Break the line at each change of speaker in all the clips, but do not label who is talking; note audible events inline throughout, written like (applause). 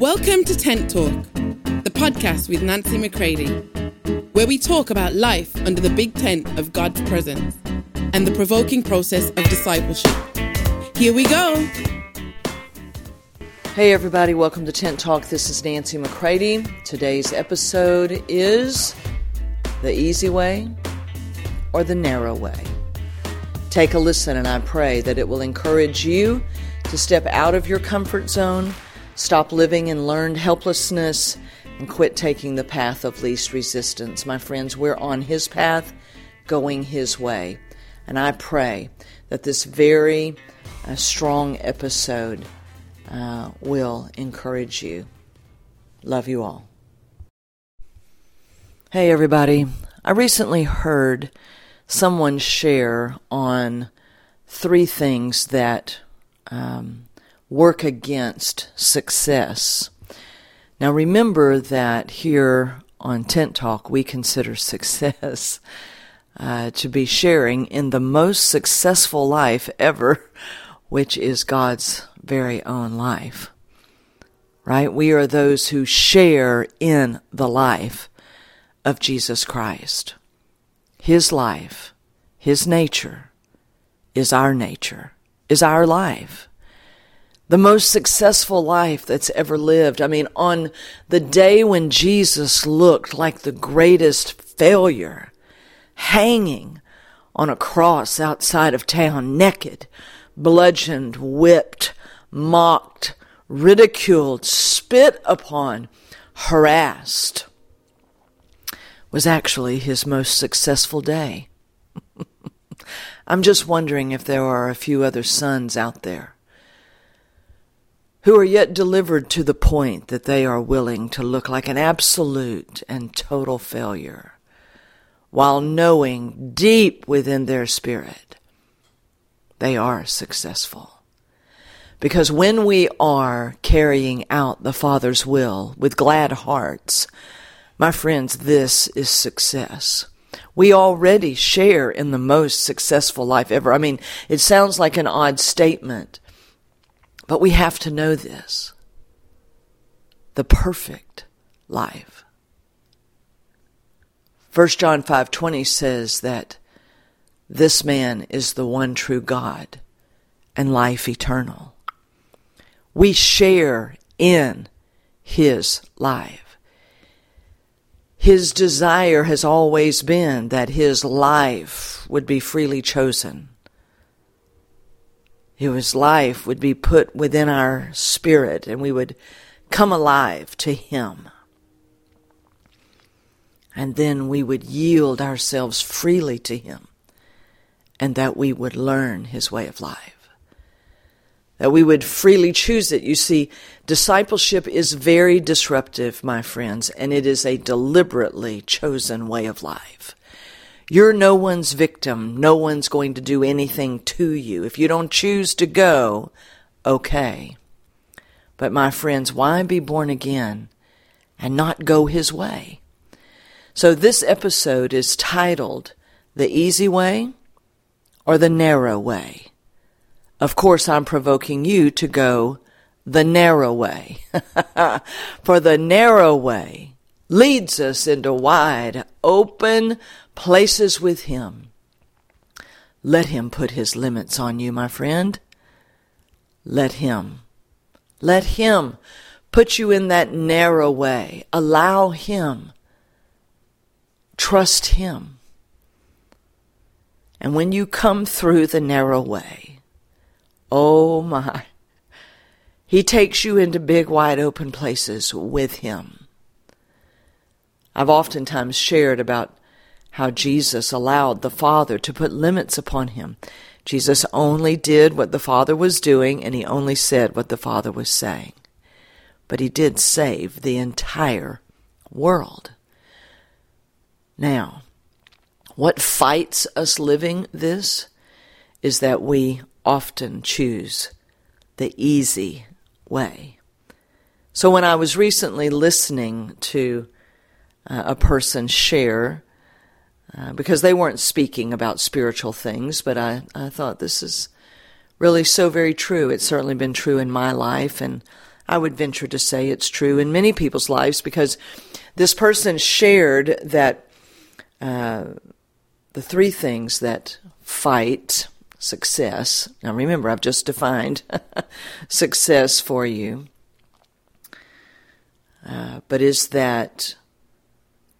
Welcome to Tent Talk, the podcast with Nancy McCready, where we talk about life under the big tent of God's presence and the provoking process of discipleship. Here we go.
Hey, everybody, welcome to Tent Talk. This is Nancy McCready. Today's episode is The Easy Way or The Narrow Way. Take a listen, and I pray that it will encourage you to step out of your comfort zone, stop living in learned helplessness, and quit taking the path of least resistance. My friends, we're on His path, going His way. And I pray that this very uh, strong episode uh, will encourage you. Love you all. Hey, everybody. I recently heard someone share on three things that um, work against success. Now, remember that here on Tent Talk, we consider (laughs) success uh, to be sharing in the most successful life ever, (laughs) which is God's very own life. Right? We are those who share in the life of Jesus Christ. His life, His nature, is our nature, is our life. The most successful life that's ever lived. I mean, on the day when Jesus looked like the greatest failure, hanging on a cross outside of town, naked, bludgeoned, whipped, mocked, ridiculed, spit upon, harassed, was actually his most successful day. (laughs) I'm just wondering if there are a few other sons out there who are yet delivered to the point that they are willing to look like an absolute and total failure while knowing deep within their spirit they are successful. Because when we are carrying out the Father's will with glad hearts, my friends, this is success. We already share in the most successful life ever. I mean, it sounds like an odd statement, but we have to know this. The perfect life. 1 John 5:20 says that this man is the one true God and life eternal. We share in his life. His desire has always been that his life would be freely chosen. His life would be put within our spirit and we would come alive to him. And then we would yield ourselves freely to him and that we would learn his way of life that we would freely choose it. You see, discipleship is very disruptive, my friends, and it is a deliberately chosen way of life. You're no one's victim. No one's going to do anything to you. If you don't choose to go, okay. But my friends, why be born again and not go his way? So this episode is titled The Easy Way or The Narrow Way. Of course, I'm provoking you to go the narrow way. (laughs) For the narrow way leads us into wide, open places with Him. Let Him put His limits on you, my friend. Let Him. Let Him put you in that narrow way. Allow Him. Trust Him. And when you come through the narrow way, Oh my. He takes you into big, wide open places with Him. I've oftentimes shared about how Jesus allowed the Father to put limits upon Him. Jesus only did what the Father was doing, and He only said what the Father was saying. But He did save the entire world. Now, what fights us living this is that we often choose the easy way. So when I was recently listening to uh, a person share, uh, because they weren't speaking about spiritual things, but I, I thought this is really so very true. It's certainly been true in my life, and I would venture to say it's true in many people's lives because this person shared that uh, the three things that fight success. Now remember, I've just defined (laughs) success for you. Uh, but is that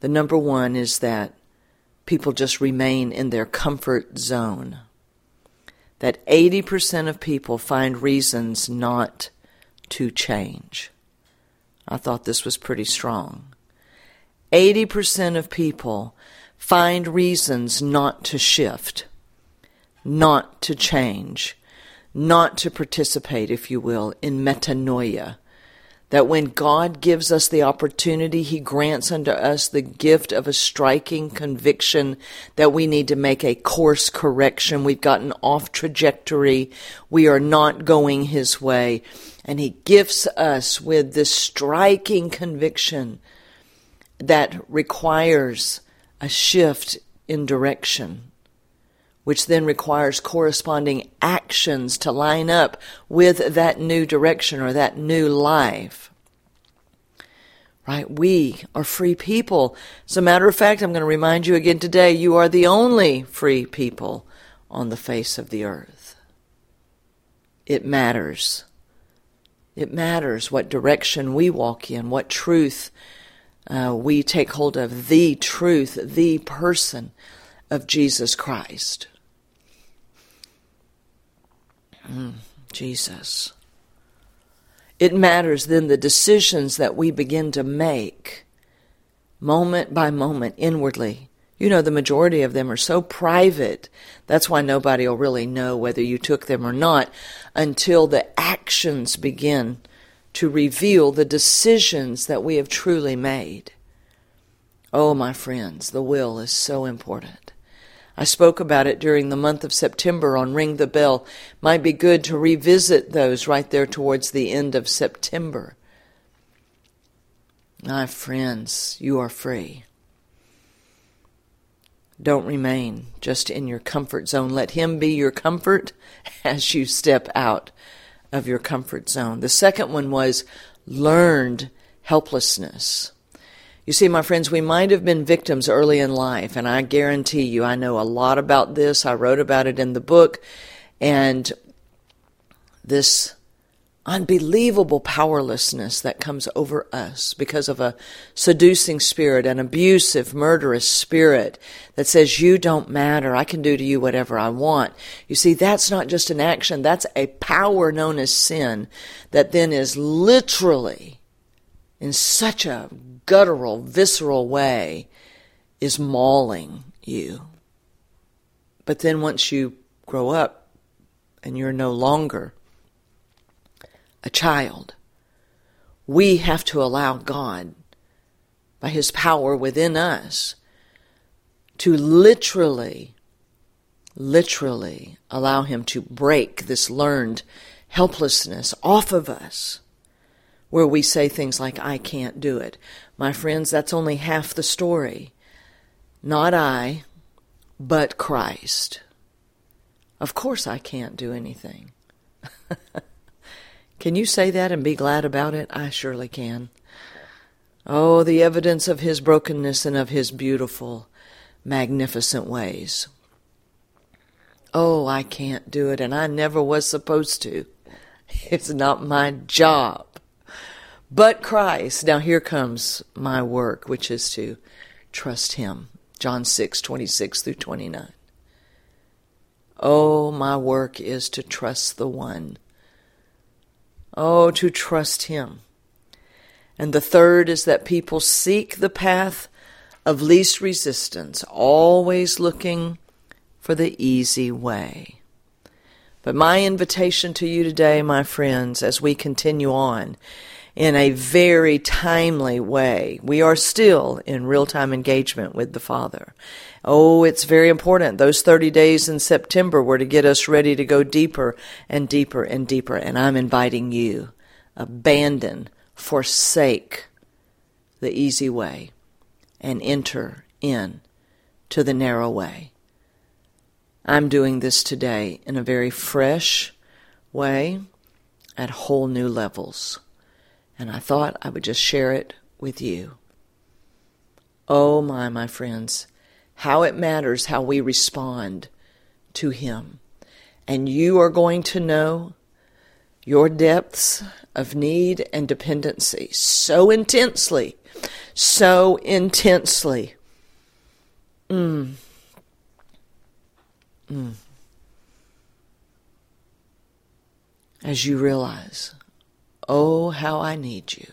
the number one is that people just remain in their comfort zone. That 80% of people find reasons not to change. I thought this was pretty strong. 80% of people find reasons not to shift, not to change, not to participate, if you will, in metanoia, that when God gives us the opportunity, He grants unto us the gift of a striking conviction that we need to make a course correction. We've gotten off trajectory. We are not going His way. And He gifts us with this striking conviction that requires a shift in direction which then requires corresponding actions to line up with that new direction or that new life. Right? We are free people. As a matter of fact, I'm going to remind you again today, you are the only free people on the face of the earth. It matters. It matters what direction we walk in, what truth uh, we take hold of, the truth, the person of Jesus Christ. Mm, Jesus. It matters then the decisions that we begin to make moment by moment inwardly. You know, the majority of them are so private. That's why nobody will really know whether you took them or not until the actions begin to reveal the decisions that we have truly made. Oh, my friends, the will is so important. I spoke about it during the month of September on Ring the Bell. Might be good to revisit those right there towards the end of September. My friends, you are free. Don't remain just in your comfort zone. Let Him be your comfort (laughs) as you step out of your comfort zone. The second one was learned helplessness. You see, my friends, we might have been victims early in life, and I guarantee you, I know a lot about this. I wrote about it in the book, and this unbelievable powerlessness that comes over us because of a seducing spirit, an abusive, murderous spirit that says, You don't matter. I can do to you whatever I want. You see, that's not just an action, that's a power known as sin that then is literally in such a guttural, visceral way is mauling you. But then once you grow up and you're no longer a child, we have to allow God, by His power within us, to literally, literally allow Him to break this learned helplessness off of us where we say things like, I can't do it. My friends, that's only half the story. Not I, but Christ. Of course, I can't do anything. (laughs) can you say that and be glad about it? I surely can. Oh, the evidence of his brokenness and of his beautiful, magnificent ways. Oh, I can't do it, and I never was supposed to. (laughs) It's not my job but Christ. Now here comes my work, which is to trust Him. John 6, 26 through 29. Oh, my work is to trust the one. Oh, to trust Him. And the third is that people seek the path of least resistance, always looking for the easy way. But my invitation to you today, my friends, as we continue on, in a very timely way. We are still in real time engagement with the Father. Oh, it's very important. Those 30 days in September were to get us ready to go deeper and deeper and deeper. And I'm inviting you, abandon, forsake the easy way and enter in to the narrow way. I'm doing this today in a very fresh way at whole new levels. And I thought I would just share it with you. Oh my, my friends, how it matters how we respond to Him. And you are going to know your depths of need and dependency so intensely, so intensely. Mm. Mm. As you realize, oh, how I need you.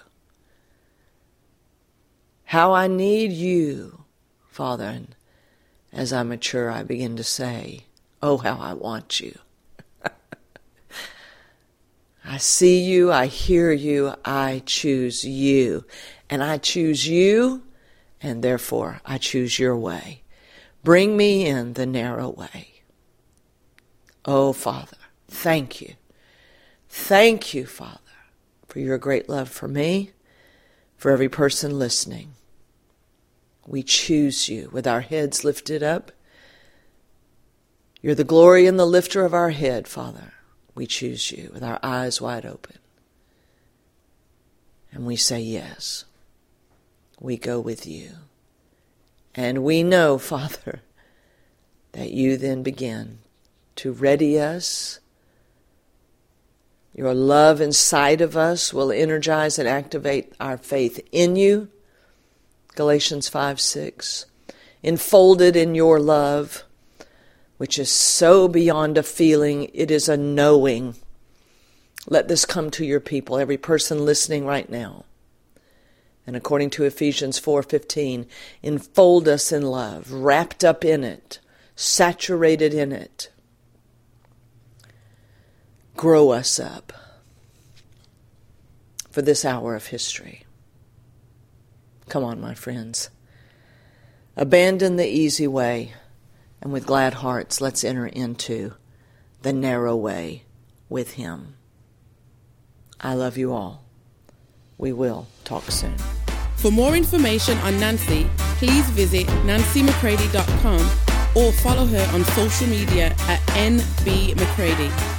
How I need you, Father. And as I mature, I begin to say, oh, how I want you. (laughs) I see you, I hear you, I choose you. And I choose you, and therefore I choose your way. Bring me in the narrow way. Oh, Father, thank you. Thank you, Father, for your great love for me, for every person listening. We choose you with our heads lifted up. You're the glory and the lifter of our head, Father we choose you with our eyes wide open. And we say, Yes, we go with you. And we know, (laughs) Father, that you then begin to ready us. Your love inside of us will energize and activate our faith in you. Galatians 5 6. Enfolded in your love which is so beyond a feeling, it is a knowing. Let this come to your people, every person listening right now. And according to Ephesians 4:15, enfold us in love, wrapped up in it, saturated in it. Grow us up for this hour of history. Come on, my friends. Abandon the easy way and with glad hearts, let's enter into the narrow way with Him. I love you all. We will talk soon.
For more information on Nancy, please visit nancymccready.com or follow her on social media at nbmccready.